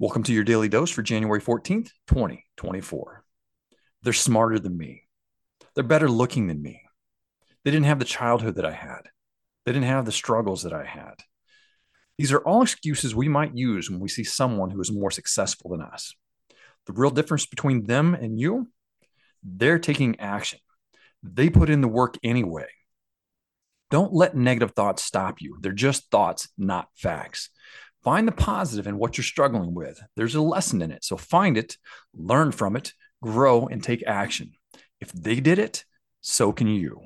Welcome to your daily dose for January 14th, 2024. They're smarter than me. They're better looking than me. They didn't have the childhood that I had. They didn't have the struggles that I had. These are all excuses we might use when we see someone who is more successful than us. The real difference between them and you, they're taking action. They put in the work anyway. Don't let negative thoughts stop you. They're just thoughts, not facts. Find the positive in what you're struggling with. There's a lesson in it. So find it, learn from it, grow, and take action. If they did it, so can you.